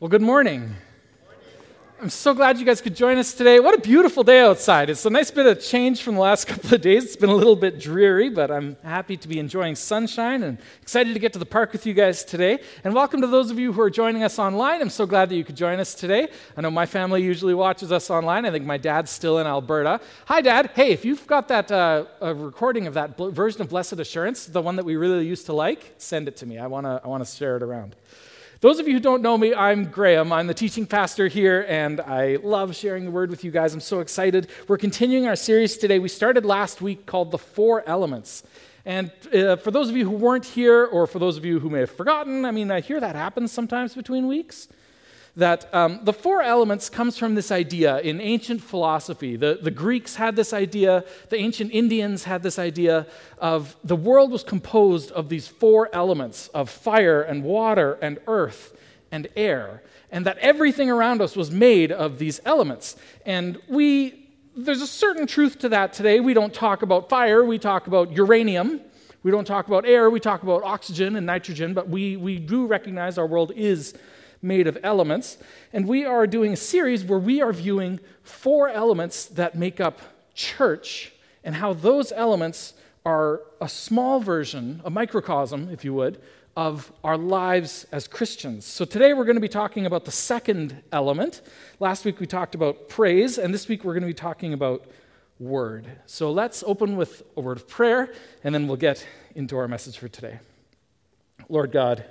Well, good morning. I'm so glad you guys could join us today. What a beautiful day outside. It's a nice bit of change from the last couple of days. It's been a little bit dreary, but I'm happy to be enjoying sunshine and excited to get to the park with you guys today. And welcome to those of you who are joining us online. I'm so glad that you could join us today. I know my family usually watches us online. I think my dad's still in Alberta. Hi, Dad. Hey, if you've got that uh, recording of that version of Blessed Assurance, the one that we really used to like, send it to me. I want to I wanna share it around. Those of you who don't know me, I'm Graham. I'm the teaching pastor here, and I love sharing the word with you guys. I'm so excited. We're continuing our series today. We started last week called The Four Elements. And uh, for those of you who weren't here, or for those of you who may have forgotten, I mean, I hear that happens sometimes between weeks that um, the four elements comes from this idea in ancient philosophy. The, the greeks had this idea the ancient indians had this idea of the world was composed of these four elements of fire and water and earth and air and that everything around us was made of these elements. And we there's a certain truth to that today. We don't talk about fire we talk about uranium. We don't talk about air we talk about oxygen and nitrogen but we, we do recognize our world is made of elements. And we are doing a series where we are viewing four elements that make up church and how those elements are a small version, a microcosm, if you would, of our lives as Christians. So today we're going to be talking about the second element. Last week we talked about praise, and this week we're going to be talking about word. So let's open with a word of prayer, and then we'll get into our message for today. Lord God,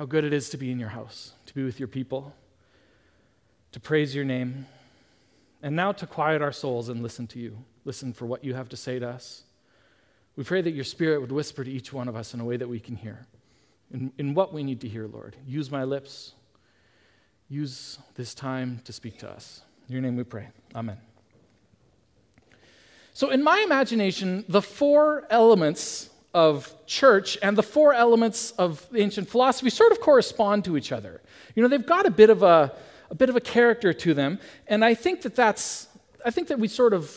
how good it is to be in your house, to be with your people, to praise your name, and now to quiet our souls and listen to you. Listen for what you have to say to us. We pray that your spirit would whisper to each one of us in a way that we can hear, in, in what we need to hear, Lord. Use my lips. Use this time to speak to us. In your name we pray. Amen. So, in my imagination, the four elements of church and the four elements of ancient philosophy sort of correspond to each other. You know, they've got a bit of a, a bit of a character to them, and I think that that's, I think that we sort of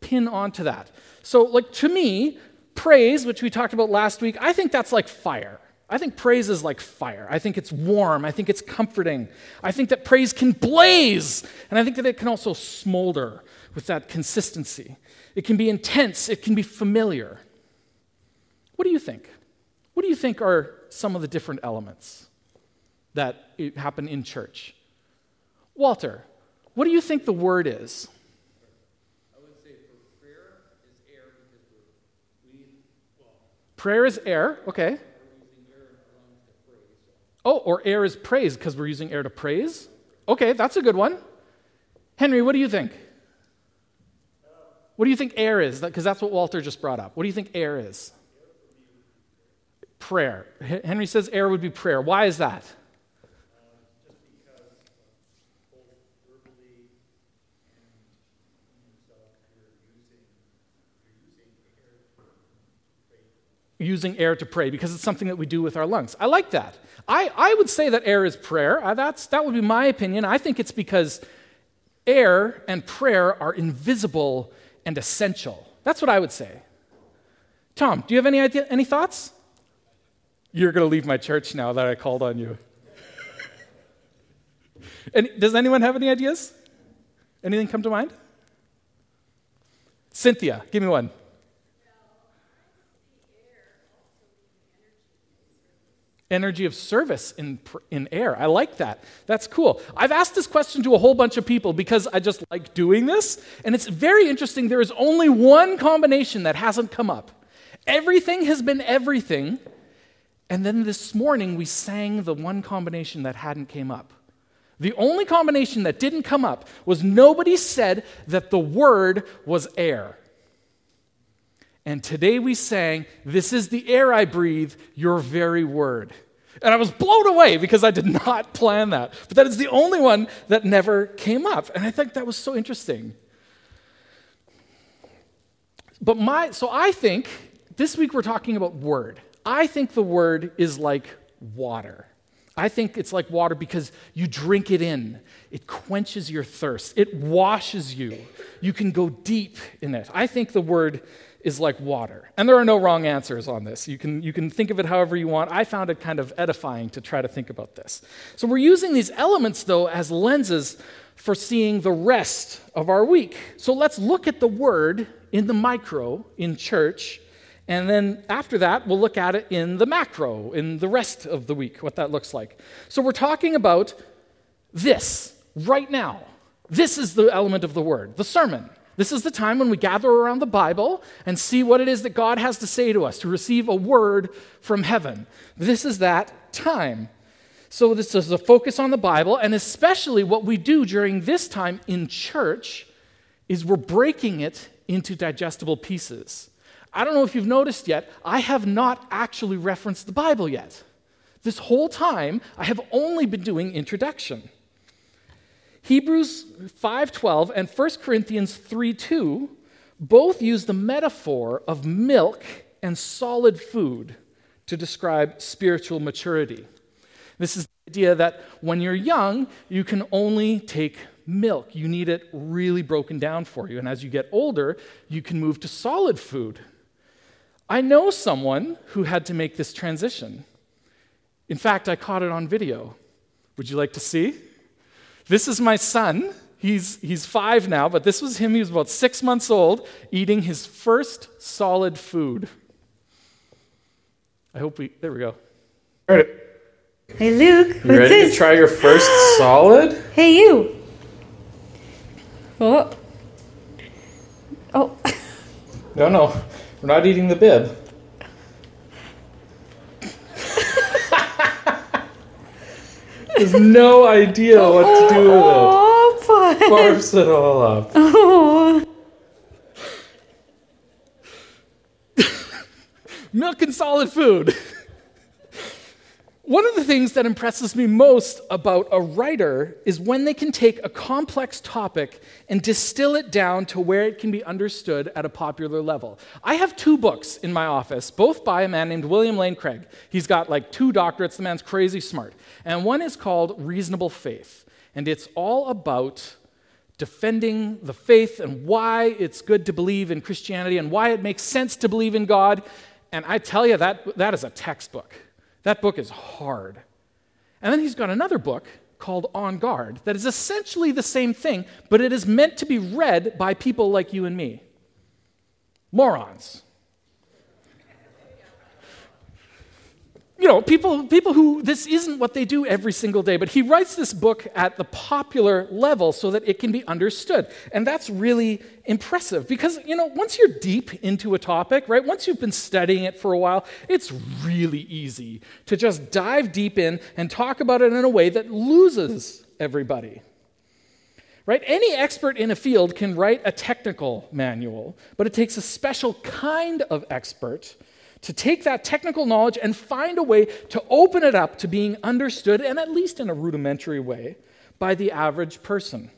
pin onto that. So, like, to me, praise, which we talked about last week, I think that's like fire. I think praise is like fire. I think it's warm. I think it's comforting. I think that praise can blaze, and I think that it can also smolder with that consistency. It can be intense, it can be familiar. What do you think? What do you think are some of the different elements that happen in church? Walter, what do you think the word is? I would say for prayer is air because we, well, prayer is air, okay. Oh, or air is praise because we're using air to praise? Okay, that's a good one. Henry, what do you think? What do you think air is? Because that's what Walter just brought up. What do you think air is? Prayer. Henry says air would be prayer. Why is that? using air to pray because it's something that we do with our lungs. I like that. I, I would say that air is prayer. Uh, that's, that would be my opinion. I think it's because air and prayer are invisible and essential. That's what I would say. Tom, do you have any idea, any thoughts? You're going to leave my church now that I called on you. and does anyone have any ideas? Anything come to mind? Cynthia, give me one. energy of service in, in air. I like that. That's cool. I've asked this question to a whole bunch of people because I just like doing this. And it's very interesting. There is only one combination that hasn't come up. Everything has been everything, and then this morning we sang the one combination that hadn't came up. The only combination that didn't come up was nobody said that the word was air. And today we sang, This is the air I breathe, your very word. And I was blown away because I did not plan that. But that is the only one that never came up. And I think that was so interesting. But my, so I think this week we're talking about word. I think the word is like water. I think it's like water because you drink it in. It quenches your thirst. It washes you. You can go deep in it. I think the word is like water. And there are no wrong answers on this. You can, you can think of it however you want. I found it kind of edifying to try to think about this. So we're using these elements, though, as lenses for seeing the rest of our week. So let's look at the word in the micro in church. And then after that, we'll look at it in the macro, in the rest of the week, what that looks like. So we're talking about this right now. This is the element of the word, the sermon. This is the time when we gather around the Bible and see what it is that God has to say to us, to receive a word from heaven. This is that time. So, this is a focus on the Bible, and especially what we do during this time in church is we're breaking it into digestible pieces. I don't know if you've noticed yet, I have not actually referenced the Bible yet. This whole time, I have only been doing introduction. Hebrews 5:12 and 1 Corinthians 3:2 both use the metaphor of milk and solid food to describe spiritual maturity. This is the idea that when you're young, you can only take milk. You need it really broken down for you. And as you get older, you can move to solid food. I know someone who had to make this transition. In fact, I caught it on video. Would you like to see? This is my son. He's, he's five now, but this was him. He was about six months old, eating his first solid food. I hope we, there we go. All right. Hey Luke, You ready this? to try your first solid? Hey you. Oh. Oh. No, no, we're not eating the bib. There's no idea what to do with it. Oh, fun. Barfs it all up. Oh. Milk and solid food. One of the things that impresses me most about a writer is when they can take a complex topic and distill it down to where it can be understood at a popular level. I have two books in my office, both by a man named William Lane Craig. He's got like two doctorates, the man's crazy smart. And one is called Reasonable Faith, and it's all about defending the faith and why it's good to believe in Christianity and why it makes sense to believe in God. And I tell you, that, that is a textbook. That book is hard. And then he's got another book called On Guard that is essentially the same thing, but it is meant to be read by people like you and me. Morons. You know, people, people who this isn't what they do every single day, but he writes this book at the popular level so that it can be understood. And that's really impressive because, you know, once you're deep into a topic, right, once you've been studying it for a while, it's really easy to just dive deep in and talk about it in a way that loses everybody. Right? Any expert in a field can write a technical manual, but it takes a special kind of expert to take that technical knowledge and find a way to open it up to being understood, and at least in a rudimentary way, by the average person.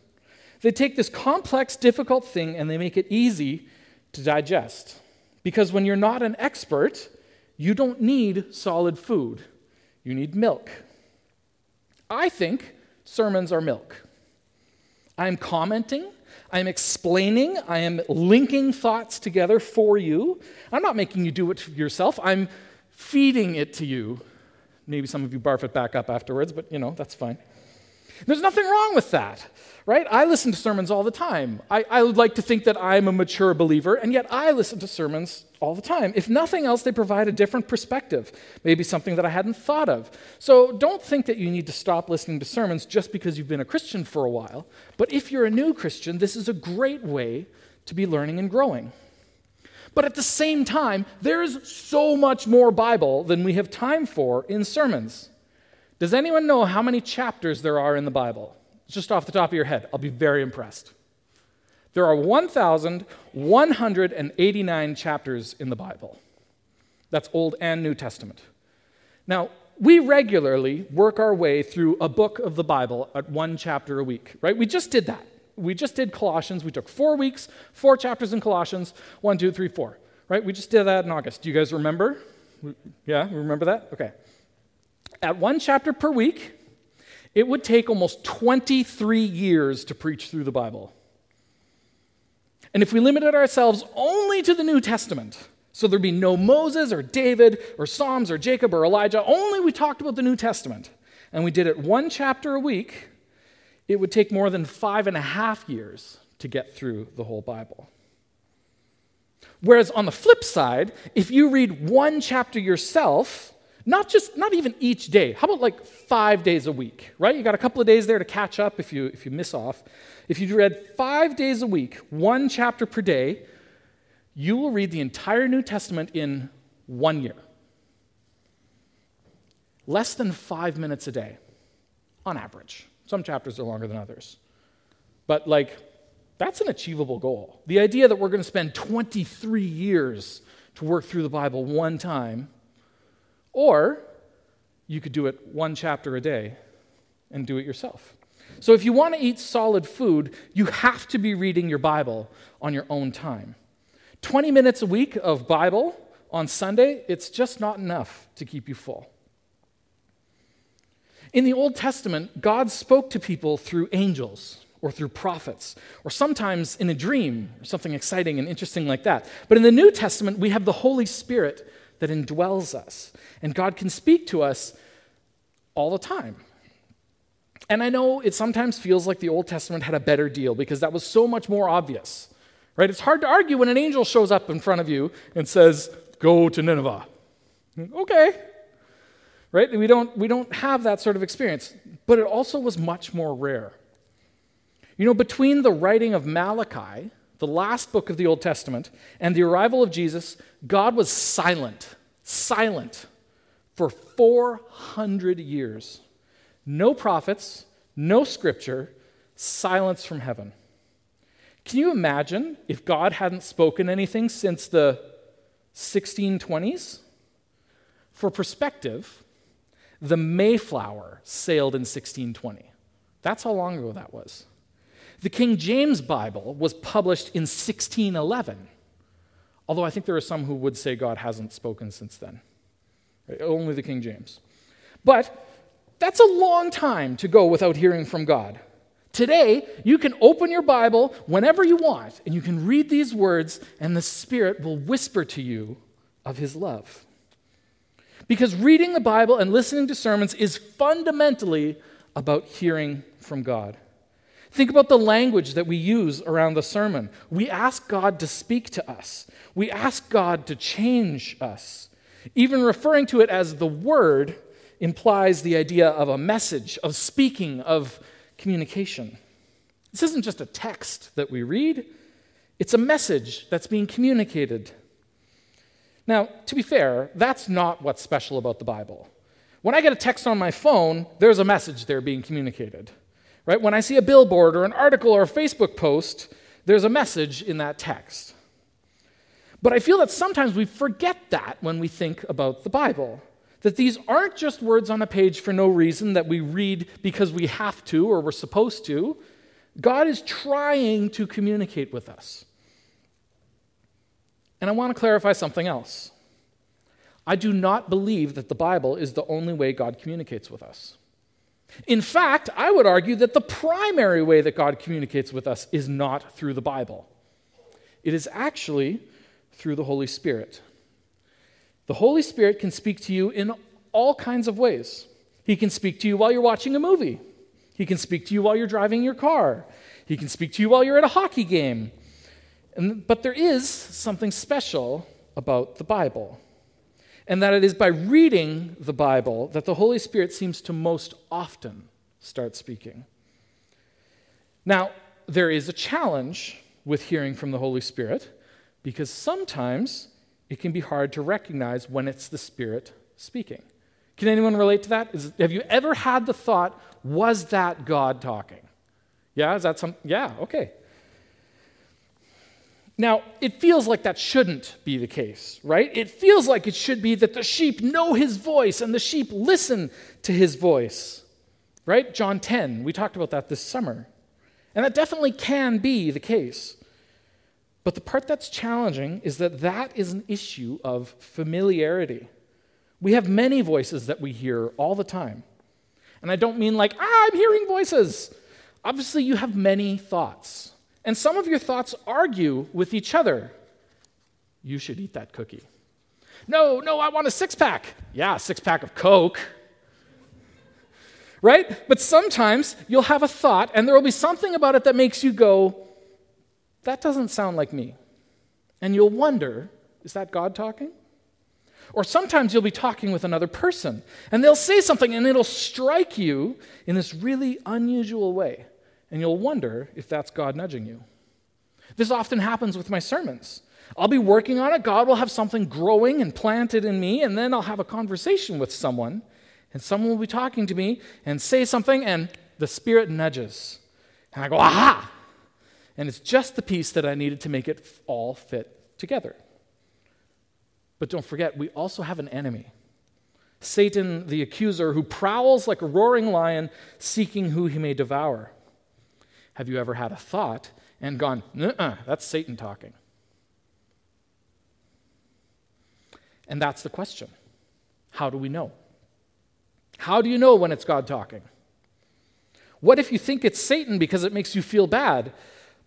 They take this complex, difficult thing and they make it easy to digest. Because when you're not an expert, you don't need solid food, you need milk. I think sermons are milk. I'm commenting, I'm explaining, I am linking thoughts together for you. I'm not making you do it yourself, I'm feeding it to you. Maybe some of you barf it back up afterwards, but you know, that's fine. There's nothing wrong with that, right? I listen to sermons all the time. I, I would like to think that I'm a mature believer, and yet I listen to sermons all the time. If nothing else, they provide a different perspective, maybe something that I hadn't thought of. So don't think that you need to stop listening to sermons just because you've been a Christian for a while. But if you're a new Christian, this is a great way to be learning and growing. But at the same time, there is so much more Bible than we have time for in sermons. Does anyone know how many chapters there are in the Bible? Just off the top of your head, I'll be very impressed. There are 1,189 chapters in the Bible. That's Old and New Testament. Now, we regularly work our way through a book of the Bible at one chapter a week, right? We just did that. We just did Colossians. We took four weeks, four chapters in Colossians one, two, three, four, right? We just did that in August. Do you guys remember? Yeah, remember that? Okay. At one chapter per week, it would take almost 23 years to preach through the Bible. And if we limited ourselves only to the New Testament, so there'd be no Moses or David or Psalms or Jacob or Elijah, only we talked about the New Testament, and we did it one chapter a week, it would take more than five and a half years to get through the whole Bible. Whereas on the flip side, if you read one chapter yourself, not just not even each day, how about like five days a week, right? You got a couple of days there to catch up if you if you miss off. If you read five days a week, one chapter per day, you will read the entire New Testament in one year. Less than five minutes a day, on average. Some chapters are longer than others. But, like, that's an achievable goal. The idea that we're going to spend 23 years to work through the Bible one time, or you could do it one chapter a day and do it yourself. So, if you want to eat solid food, you have to be reading your Bible on your own time. 20 minutes a week of Bible on Sunday, it's just not enough to keep you full. In the Old Testament, God spoke to people through angels or through prophets, or sometimes in a dream, or something exciting and interesting like that. But in the New Testament, we have the Holy Spirit that indwells us, and God can speak to us all the time. And I know it sometimes feels like the Old Testament had a better deal because that was so much more obvious. Right? It's hard to argue when an angel shows up in front of you and says, "Go to Nineveh." Okay. Right? We don't we don't have that sort of experience, but it also was much more rare. You know, between the writing of Malachi, the last book of the Old Testament, and the arrival of Jesus, God was silent, silent for 400 years. No prophets, no scripture, silence from heaven. Can you imagine if God hadn't spoken anything since the 1620s? For perspective, the Mayflower sailed in 1620. That's how long ago that was. The King James Bible was published in 1611, although I think there are some who would say God hasn't spoken since then. Only the King James. But that's a long time to go without hearing from God. Today, you can open your Bible whenever you want, and you can read these words, and the Spirit will whisper to you of His love. Because reading the Bible and listening to sermons is fundamentally about hearing from God. Think about the language that we use around the sermon. We ask God to speak to us, we ask God to change us. Even referring to it as the Word implies the idea of a message, of speaking, of communication. This isn't just a text that we read, it's a message that's being communicated. Now, to be fair, that's not what's special about the Bible. When I get a text on my phone, there's a message there being communicated. Right? When I see a billboard or an article or a Facebook post, there's a message in that text. But I feel that sometimes we forget that when we think about the Bible that these aren't just words on a page for no reason that we read because we have to or we're supposed to. God is trying to communicate with us. And I want to clarify something else. I do not believe that the Bible is the only way God communicates with us. In fact, I would argue that the primary way that God communicates with us is not through the Bible, it is actually through the Holy Spirit. The Holy Spirit can speak to you in all kinds of ways. He can speak to you while you're watching a movie. He can speak to you while you're driving your car. He can speak to you while you're at a hockey game. And, but there is something special about the Bible, and that it is by reading the Bible that the Holy Spirit seems to most often start speaking. Now, there is a challenge with hearing from the Holy Spirit because sometimes it can be hard to recognize when it's the Spirit speaking. Can anyone relate to that? Is, have you ever had the thought, was that God talking? Yeah, is that some? Yeah, okay. Now, it feels like that shouldn't be the case, right? It feels like it should be that the sheep know his voice and the sheep listen to his voice, right? John 10, we talked about that this summer. And that definitely can be the case. But the part that's challenging is that that is an issue of familiarity. We have many voices that we hear all the time. And I don't mean like, ah, I'm hearing voices. Obviously, you have many thoughts, And some of your thoughts argue with each other. You should eat that cookie. No, no, I want a six pack. Yeah, six pack of Coke. Right? But sometimes you'll have a thought and there will be something about it that makes you go, that doesn't sound like me. And you'll wonder, is that God talking? Or sometimes you'll be talking with another person and they'll say something and it'll strike you in this really unusual way. And you'll wonder if that's God nudging you. This often happens with my sermons. I'll be working on it, God will have something growing and planted in me, and then I'll have a conversation with someone, and someone will be talking to me and say something, and the Spirit nudges. And I go, aha! And it's just the piece that I needed to make it all fit together. But don't forget, we also have an enemy Satan, the accuser, who prowls like a roaring lion seeking who he may devour. Have you ever had a thought and gone, uh that's Satan talking? And that's the question. How do we know? How do you know when it's God talking? What if you think it's Satan because it makes you feel bad,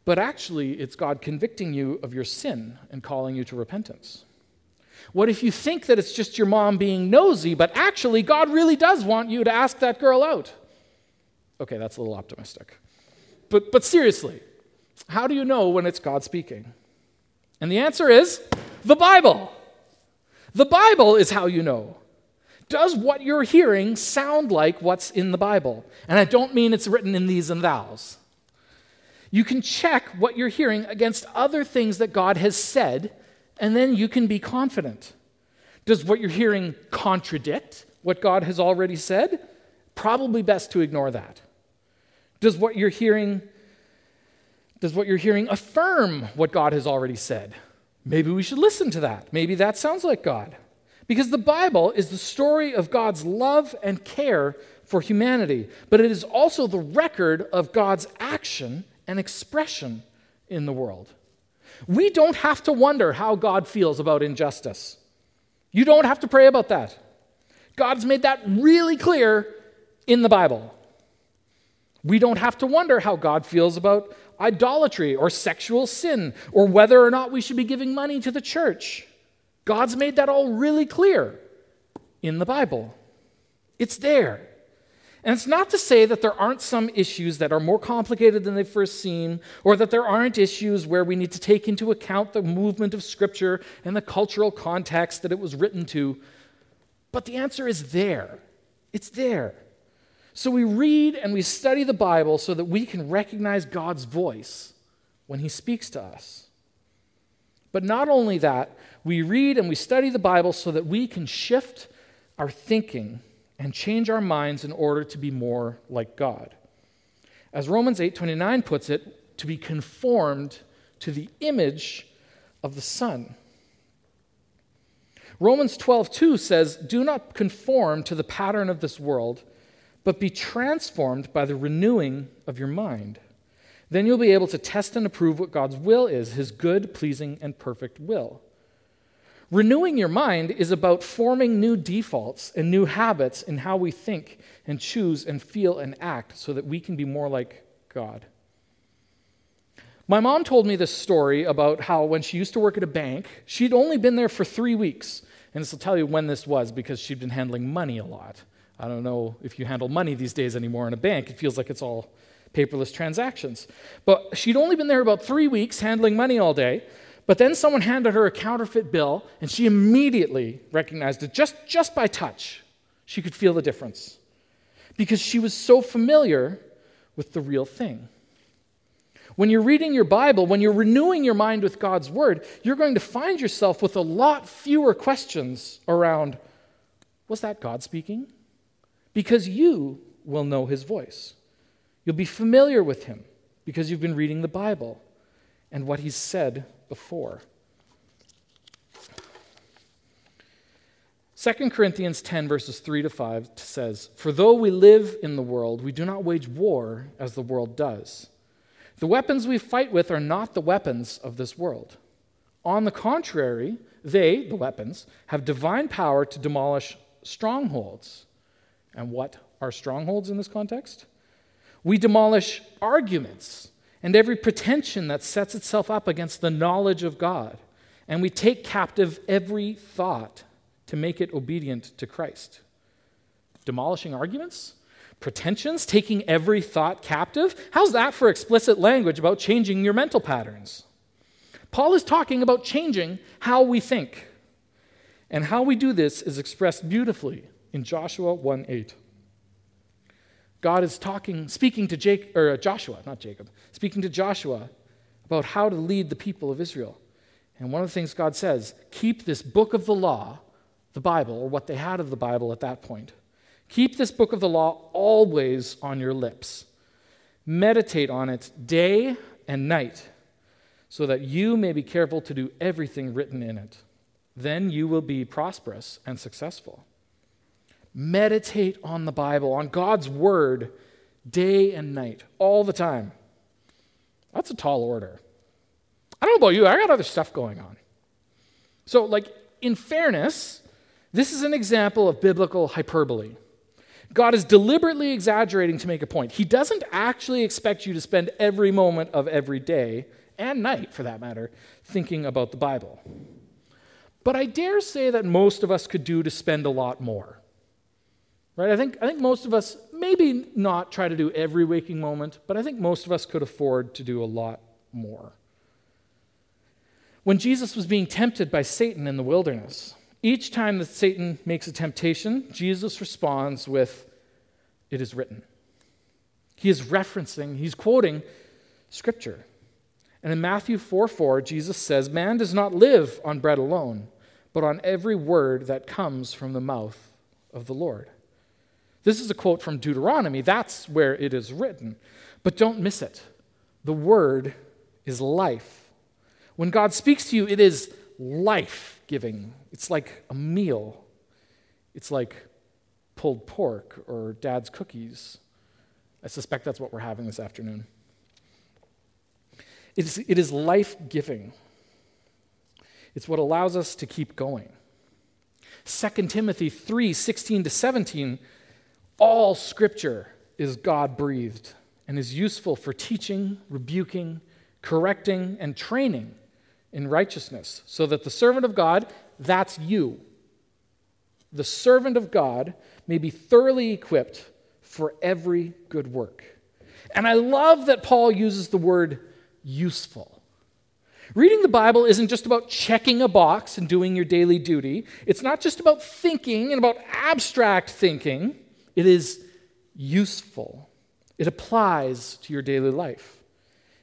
but actually it's God convicting you of your sin and calling you to repentance? What if you think that it's just your mom being nosy, but actually God really does want you to ask that girl out? Okay, that's a little optimistic. But, but seriously, how do you know when it's God speaking? And the answer is the Bible. The Bible is how you know. Does what you're hearing sound like what's in the Bible? And I don't mean it's written in thees and thous. You can check what you're hearing against other things that God has said, and then you can be confident. Does what you're hearing contradict what God has already said? Probably best to ignore that. Does what you're hearing does what you're hearing affirm what God has already said? Maybe we should listen to that. Maybe that sounds like God. Because the Bible is the story of God's love and care for humanity, but it is also the record of God's action and expression in the world. We don't have to wonder how God feels about injustice. You don't have to pray about that. God's made that really clear in the Bible. We don't have to wonder how God feels about idolatry or sexual sin or whether or not we should be giving money to the church. God's made that all really clear in the Bible. It's there. And it's not to say that there aren't some issues that are more complicated than they've first seem, or that there aren't issues where we need to take into account the movement of Scripture and the cultural context that it was written to. But the answer is there. It's there. So we read and we study the Bible so that we can recognize God's voice when He speaks to us. But not only that, we read and we study the Bible so that we can shift our thinking and change our minds in order to be more like God. As Romans 8:29 puts it, to be conformed to the image of the Son. Romans 12:2 says, "Do not conform to the pattern of this world, but be transformed by the renewing of your mind. Then you'll be able to test and approve what God's will is, his good, pleasing, and perfect will. Renewing your mind is about forming new defaults and new habits in how we think and choose and feel and act so that we can be more like God. My mom told me this story about how when she used to work at a bank, she'd only been there for three weeks. And this will tell you when this was because she'd been handling money a lot. I don't know if you handle money these days anymore in a bank. It feels like it's all paperless transactions. But she'd only been there about three weeks handling money all day. But then someone handed her a counterfeit bill, and she immediately recognized it just, just by touch. She could feel the difference because she was so familiar with the real thing. When you're reading your Bible, when you're renewing your mind with God's Word, you're going to find yourself with a lot fewer questions around was that God speaking? Because you will know his voice. You'll be familiar with him because you've been reading the Bible and what he's said before. 2 Corinthians 10, verses 3 to 5 says, For though we live in the world, we do not wage war as the world does. The weapons we fight with are not the weapons of this world. On the contrary, they, the weapons, have divine power to demolish strongholds. And what are strongholds in this context? We demolish arguments and every pretension that sets itself up against the knowledge of God. And we take captive every thought to make it obedient to Christ. Demolishing arguments? Pretensions? Taking every thought captive? How's that for explicit language about changing your mental patterns? Paul is talking about changing how we think. And how we do this is expressed beautifully in Joshua 1 8. God is talking, speaking to Jake, or uh, Joshua, not Jacob, speaking to Joshua about how to lead the people of Israel. And one of the things God says, keep this book of the law, the Bible, or what they had of the Bible at that point. Keep this book of the law always on your lips. Meditate on it day and night, so that you may be careful to do everything written in it. Then you will be prosperous and successful. Meditate on the Bible, on God's Word, day and night, all the time. That's a tall order. I don't know about you, I got other stuff going on. So, like, in fairness, this is an example of biblical hyperbole. God is deliberately exaggerating to make a point. He doesn't actually expect you to spend every moment of every day, and night for that matter, thinking about the Bible. But I dare say that most of us could do to spend a lot more. Right? I think, I think most of us, maybe not try to do every waking moment, but I think most of us could afford to do a lot more. When Jesus was being tempted by Satan in the wilderness, each time that Satan makes a temptation, Jesus responds with, It is written. He is referencing, he's quoting Scripture. And in Matthew 4 4, Jesus says, Man does not live on bread alone, but on every word that comes from the mouth of the Lord. This is a quote from Deuteronomy. That's where it is written. But don't miss it. The word is life. When God speaks to you, it is life giving. It's like a meal, it's like pulled pork or dad's cookies. I suspect that's what we're having this afternoon. It is, it is life giving. It's what allows us to keep going. 2 Timothy 3 16 to 17 all scripture is God breathed and is useful for teaching, rebuking, correcting, and training in righteousness, so that the servant of God, that's you, the servant of God, may be thoroughly equipped for every good work. And I love that Paul uses the word useful. Reading the Bible isn't just about checking a box and doing your daily duty. It's not just about thinking and about abstract thinking. It is useful, it applies to your daily life.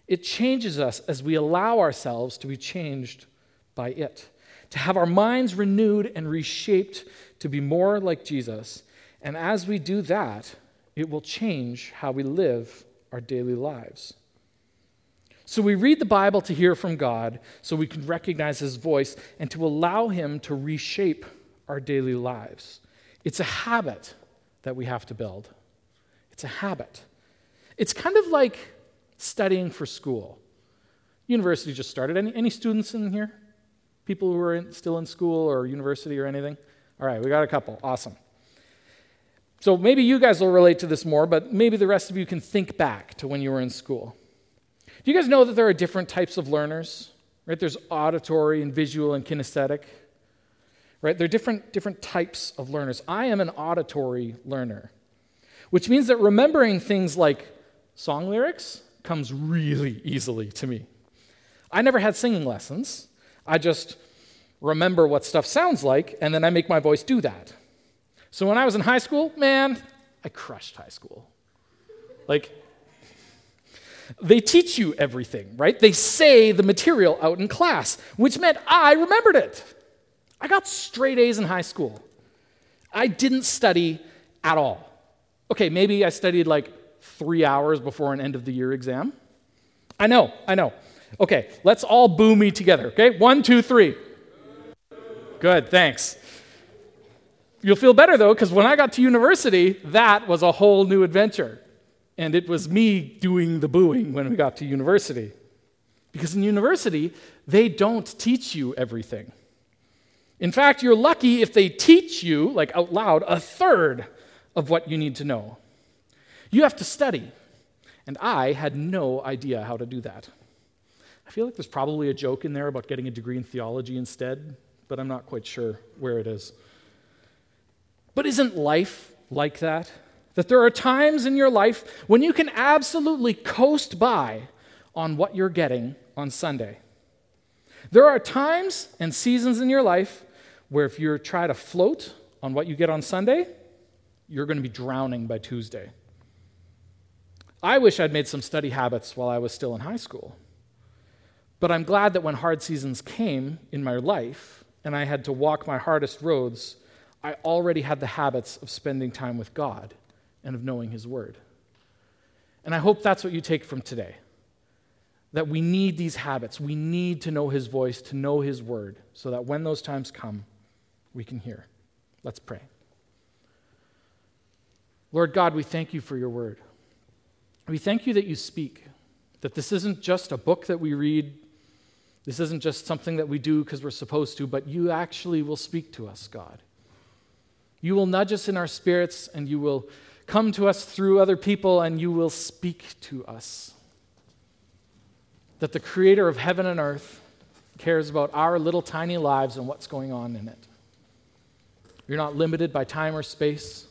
It changes us as we allow ourselves to be changed by it, to have our minds renewed and reshaped to be more like Jesus. And as we do that, it will change how we live our daily lives. So we read the Bible to hear from God so we can recognize His voice and to allow Him to reshape our daily lives. It's a habit that we have to build. It's a habit. It's kind of like studying for school. University just started. Any, any students in here? People who are in, still in school or university or anything? All right, we got a couple. Awesome. So maybe you guys will relate to this more, but maybe the rest of you can think back to when you were in school. Do you guys know that there are different types of learners? Right? There's auditory and visual and kinesthetic right? There are different, different types of learners. I am an auditory learner, which means that remembering things like song lyrics comes really easily to me. I never had singing lessons. I just remember what stuff sounds like, and then I make my voice do that. So when I was in high school, man, I crushed high school. Like, they teach you everything, right? They say the material out in class, which meant I remembered it. I got straight A's in high school. I didn't study at all. Okay, maybe I studied like three hours before an end of the year exam. I know, I know. Okay, let's all boo me together, okay? One, two, three. Good, thanks. You'll feel better though, because when I got to university, that was a whole new adventure. And it was me doing the booing when we got to university. Because in university, they don't teach you everything. In fact, you're lucky if they teach you, like out loud, a third of what you need to know. You have to study. And I had no idea how to do that. I feel like there's probably a joke in there about getting a degree in theology instead, but I'm not quite sure where it is. But isn't life like that? That there are times in your life when you can absolutely coast by on what you're getting on Sunday. There are times and seasons in your life where if you try to float on what you get on Sunday, you're going to be drowning by Tuesday. I wish I'd made some study habits while I was still in high school. But I'm glad that when hard seasons came in my life and I had to walk my hardest roads, I already had the habits of spending time with God and of knowing His Word. And I hope that's what you take from today. That we need these habits. We need to know His voice, to know His Word, so that when those times come, we can hear. Let's pray. Lord God, we thank you for your Word. We thank you that you speak, that this isn't just a book that we read, this isn't just something that we do because we're supposed to, but you actually will speak to us, God. You will nudge us in our spirits and you will come to us through other people and you will speak to us. That the creator of heaven and earth cares about our little tiny lives and what's going on in it. You're not limited by time or space.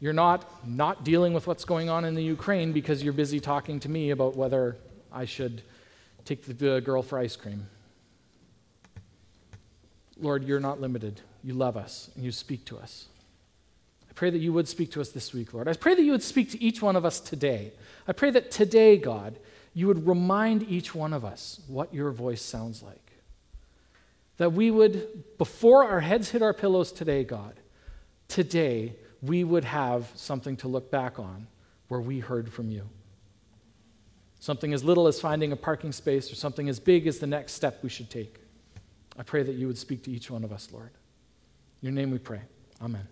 You're not not dealing with what's going on in the Ukraine because you're busy talking to me about whether I should take the girl for ice cream. Lord, you're not limited. You love us and you speak to us. I pray that you would speak to us this week, Lord. I pray that you would speak to each one of us today. I pray that today, God, you would remind each one of us what your voice sounds like. That we would, before our heads hit our pillows today, God, today we would have something to look back on where we heard from you. Something as little as finding a parking space or something as big as the next step we should take. I pray that you would speak to each one of us, Lord. In your name we pray. Amen.